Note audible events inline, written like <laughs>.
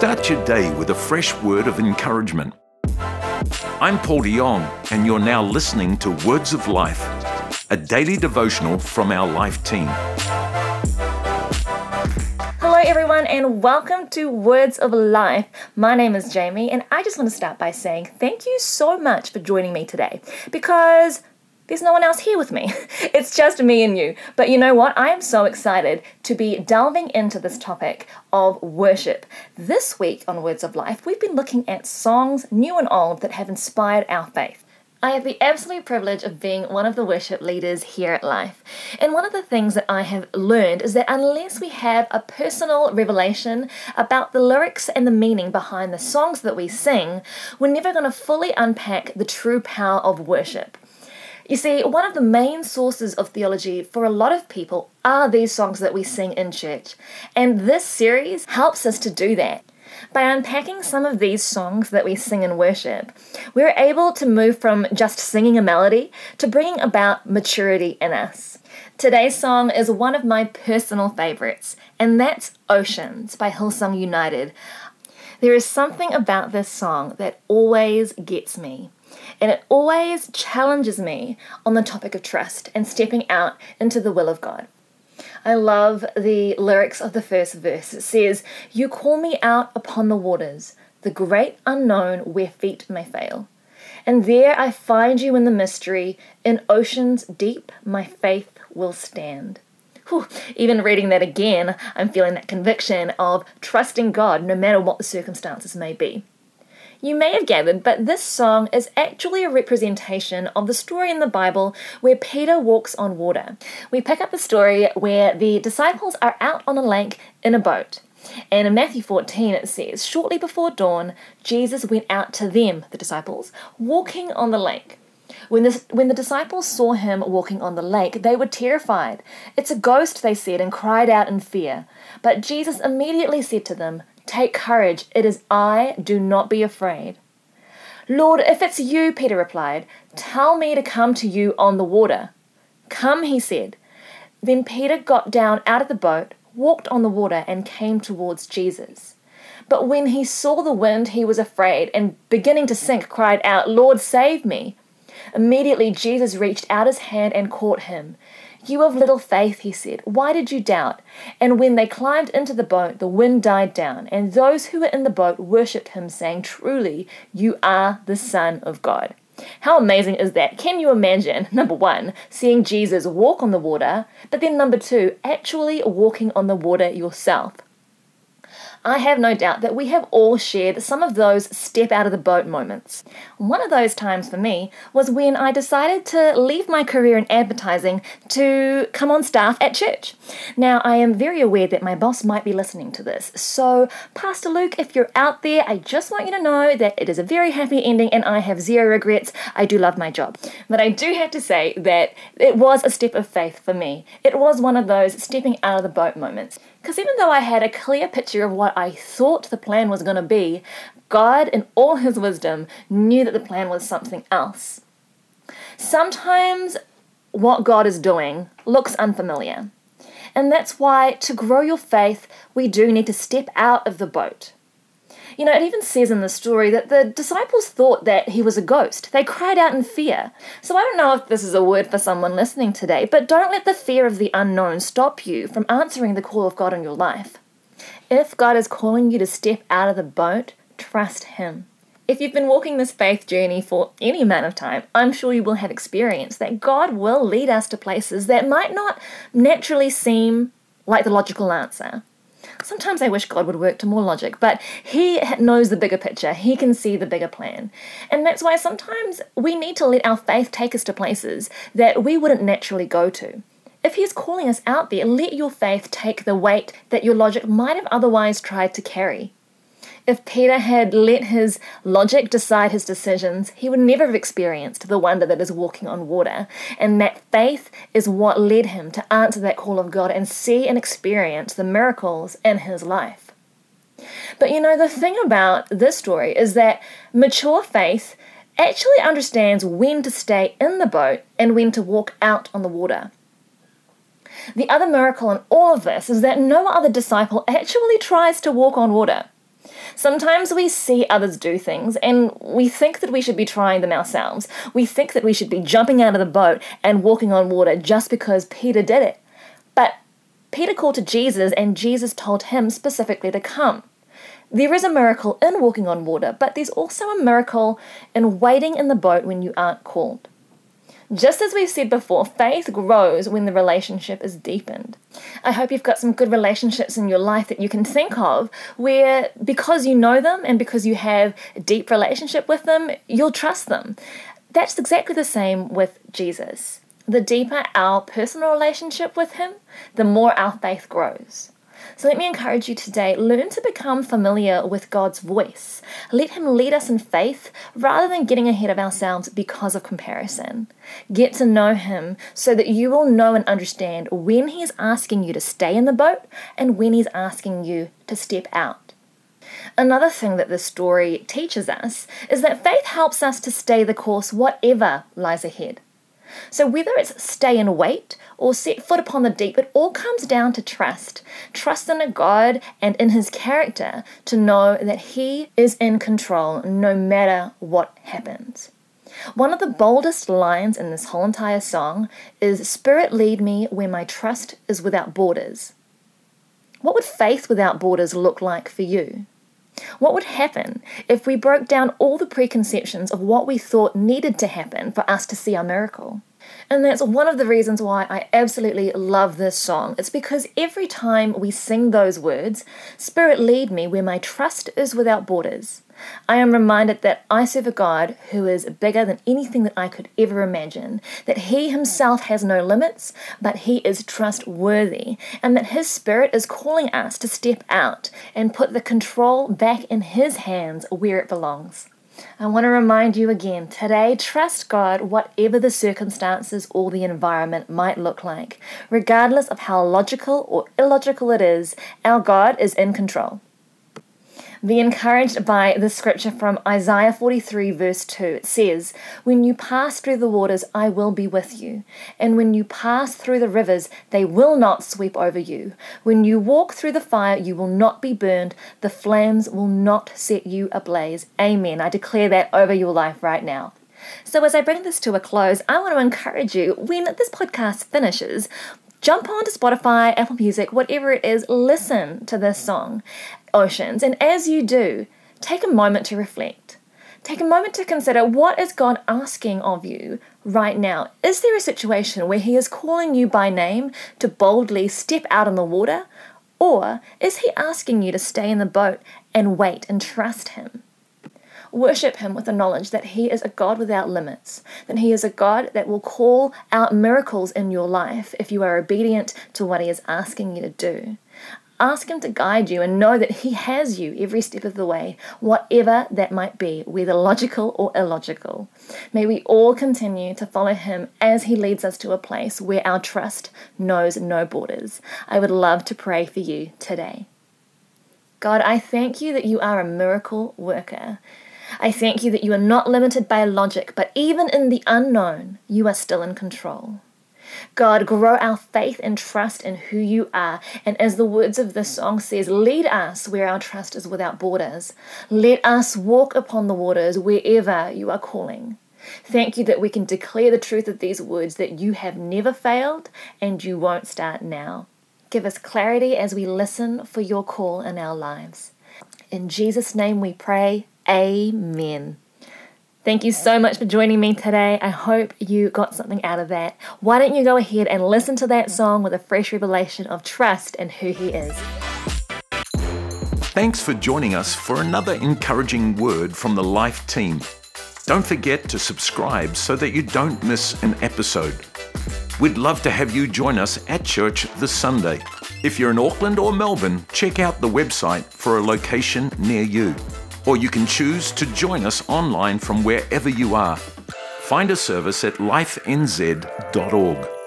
Start your day with a fresh word of encouragement. I'm Paul de Jong, and you're now listening to Words of Life, a daily devotional from our life team. Hello, everyone, and welcome to Words of Life. My name is Jamie, and I just want to start by saying thank you so much for joining me today because there's no one else here with me. <laughs> It's just me and you. But you know what? I am so excited to be delving into this topic of worship. This week on Words of Life, we've been looking at songs, new and old, that have inspired our faith. I have the absolute privilege of being one of the worship leaders here at Life. And one of the things that I have learned is that unless we have a personal revelation about the lyrics and the meaning behind the songs that we sing, we're never going to fully unpack the true power of worship. You see, one of the main sources of theology for a lot of people are these songs that we sing in church, and this series helps us to do that. By unpacking some of these songs that we sing in worship, we're able to move from just singing a melody to bringing about maturity in us. Today's song is one of my personal favorites, and that's Oceans by Hillsong United. There is something about this song that always gets me and it always challenges me on the topic of trust and stepping out into the will of God. I love the lyrics of the first verse. It says, You call me out upon the waters, the great unknown where feet may fail. And there I find you in the mystery, in oceans deep my faith will stand. Whew, even reading that again, I'm feeling that conviction of trusting God no matter what the circumstances may be. You may have gathered, but this song is actually a representation of the story in the Bible where Peter walks on water. We pick up the story where the disciples are out on a lake in a boat. And in Matthew 14, it says, Shortly before dawn, Jesus went out to them, the disciples, walking on the lake. When, this, when the disciples saw him walking on the lake, they were terrified. It's a ghost, they said, and cried out in fear. But Jesus immediately said to them, Take courage, it is I, do not be afraid. Lord, if it's you, Peter replied, tell me to come to you on the water. Come, he said. Then Peter got down out of the boat, walked on the water, and came towards Jesus. But when he saw the wind, he was afraid, and beginning to sink, cried out, Lord, save me. Immediately Jesus reached out his hand and caught him. You of little faith, he said, why did you doubt? And when they climbed into the boat, the wind died down, and those who were in the boat worshipped him, saying, Truly, you are the Son of God. How amazing is that? Can you imagine, <laughs> number one, seeing Jesus walk on the water, but then number two, actually walking on the water yourself? I have no doubt that we have all shared some of those step out of the boat moments. One of those times for me was when I decided to leave my career in advertising to come on staff at church. Now, I am very aware that my boss might be listening to this, so Pastor Luke, if you're out there, I just want you to know that it is a very happy ending and I have zero regrets. I do love my job. But I do have to say that it was a step of faith for me. It was one of those stepping out of the boat moments. Because even though I had a clear picture of what I thought the plan was going to be, God, in all His wisdom, knew that the plan was something else. Sometimes what God is doing looks unfamiliar. And that's why, to grow your faith, we do need to step out of the boat. You know, it even says in the story that the disciples thought that he was a ghost. They cried out in fear. So I don't know if this is a word for someone listening today, but don't let the fear of the unknown stop you from answering the call of God in your life. If God is calling you to step out of the boat, trust Him. If you've been walking this faith journey for any amount of time, I'm sure you will have experienced that God will lead us to places that might not naturally seem like the logical answer. Sometimes I wish God would work to more logic, but He knows the bigger picture. He can see the bigger plan. And that's why sometimes we need to let our faith take us to places that we wouldn't naturally go to. If He's calling us out there, let your faith take the weight that your logic might have otherwise tried to carry. If Peter had let his logic decide his decisions, he would never have experienced the wonder that is walking on water. And that faith is what led him to answer that call of God and see and experience the miracles in his life. But you know, the thing about this story is that mature faith actually understands when to stay in the boat and when to walk out on the water. The other miracle in all of this is that no other disciple actually tries to walk on water. Sometimes we see others do things and we think that we should be trying them ourselves. We think that we should be jumping out of the boat and walking on water just because Peter did it. But Peter called to Jesus and Jesus told him specifically to come. There is a miracle in walking on water, but there's also a miracle in waiting in the boat when you aren't called. Just as we've said before, faith grows when the relationship is deepened. I hope you've got some good relationships in your life that you can think of where, because you know them and because you have a deep relationship with them, you'll trust them. That's exactly the same with Jesus. The deeper our personal relationship with Him, the more our faith grows. So let me encourage you today learn to become familiar with God's voice. Let Him lead us in faith rather than getting ahead of ourselves because of comparison. Get to know Him so that you will know and understand when He's asking you to stay in the boat and when He's asking you to step out. Another thing that this story teaches us is that faith helps us to stay the course whatever lies ahead. So, whether it's stay and wait or set foot upon the deep, it all comes down to trust. Trust in a God and in His character to know that He is in control no matter what happens. One of the boldest lines in this whole entire song is Spirit, lead me where my trust is without borders. What would faith without borders look like for you? What would happen if we broke down all the preconceptions of what we thought needed to happen for us to see our miracle? And that's one of the reasons why I absolutely love this song. It's because every time we sing those words, Spirit lead me where my trust is without borders. I am reminded that I serve a God who is bigger than anything that I could ever imagine, that He Himself has no limits, but He is trustworthy, and that His Spirit is calling us to step out and put the control back in His hands where it belongs. I want to remind you again today trust God, whatever the circumstances or the environment might look like. Regardless of how logical or illogical it is, our God is in control. Be encouraged by the scripture from Isaiah 43, verse 2. It says, When you pass through the waters, I will be with you. And when you pass through the rivers, they will not sweep over you. When you walk through the fire, you will not be burned. The flames will not set you ablaze. Amen. I declare that over your life right now. So, as I bring this to a close, I want to encourage you when this podcast finishes, jump onto Spotify, Apple Music, whatever it is, listen to this song oceans. And as you do, take a moment to reflect. Take a moment to consider what is God asking of you right now? Is there a situation where He is calling you by name to boldly step out in the water? Or is He asking you to stay in the boat and wait and trust Him? Worship Him with the knowledge that He is a God without limits, that He is a God that will call out miracles in your life if you are obedient to what He is asking you to do. Ask Him to guide you and know that He has you every step of the way, whatever that might be, whether logical or illogical. May we all continue to follow Him as He leads us to a place where our trust knows no borders. I would love to pray for you today. God, I thank you that you are a miracle worker. I thank you that you are not limited by logic, but even in the unknown, you are still in control. God, grow our faith and trust in who you are. And as the words of this song says, lead us where our trust is without borders. Let us walk upon the waters wherever you are calling. Thank you that we can declare the truth of these words that you have never failed and you won't start now. Give us clarity as we listen for your call in our lives. In Jesus' name we pray. Amen. Thank you so much for joining me today. I hope you got something out of that. Why don't you go ahead and listen to that song with a fresh revelation of trust in who He is? Thanks for joining us for another encouraging word from the Life team. Don't forget to subscribe so that you don't miss an episode. We'd love to have you join us at church this Sunday. If you're in Auckland or Melbourne, check out the website for a location near you or you can choose to join us online from wherever you are. Find a service at lifenz.org.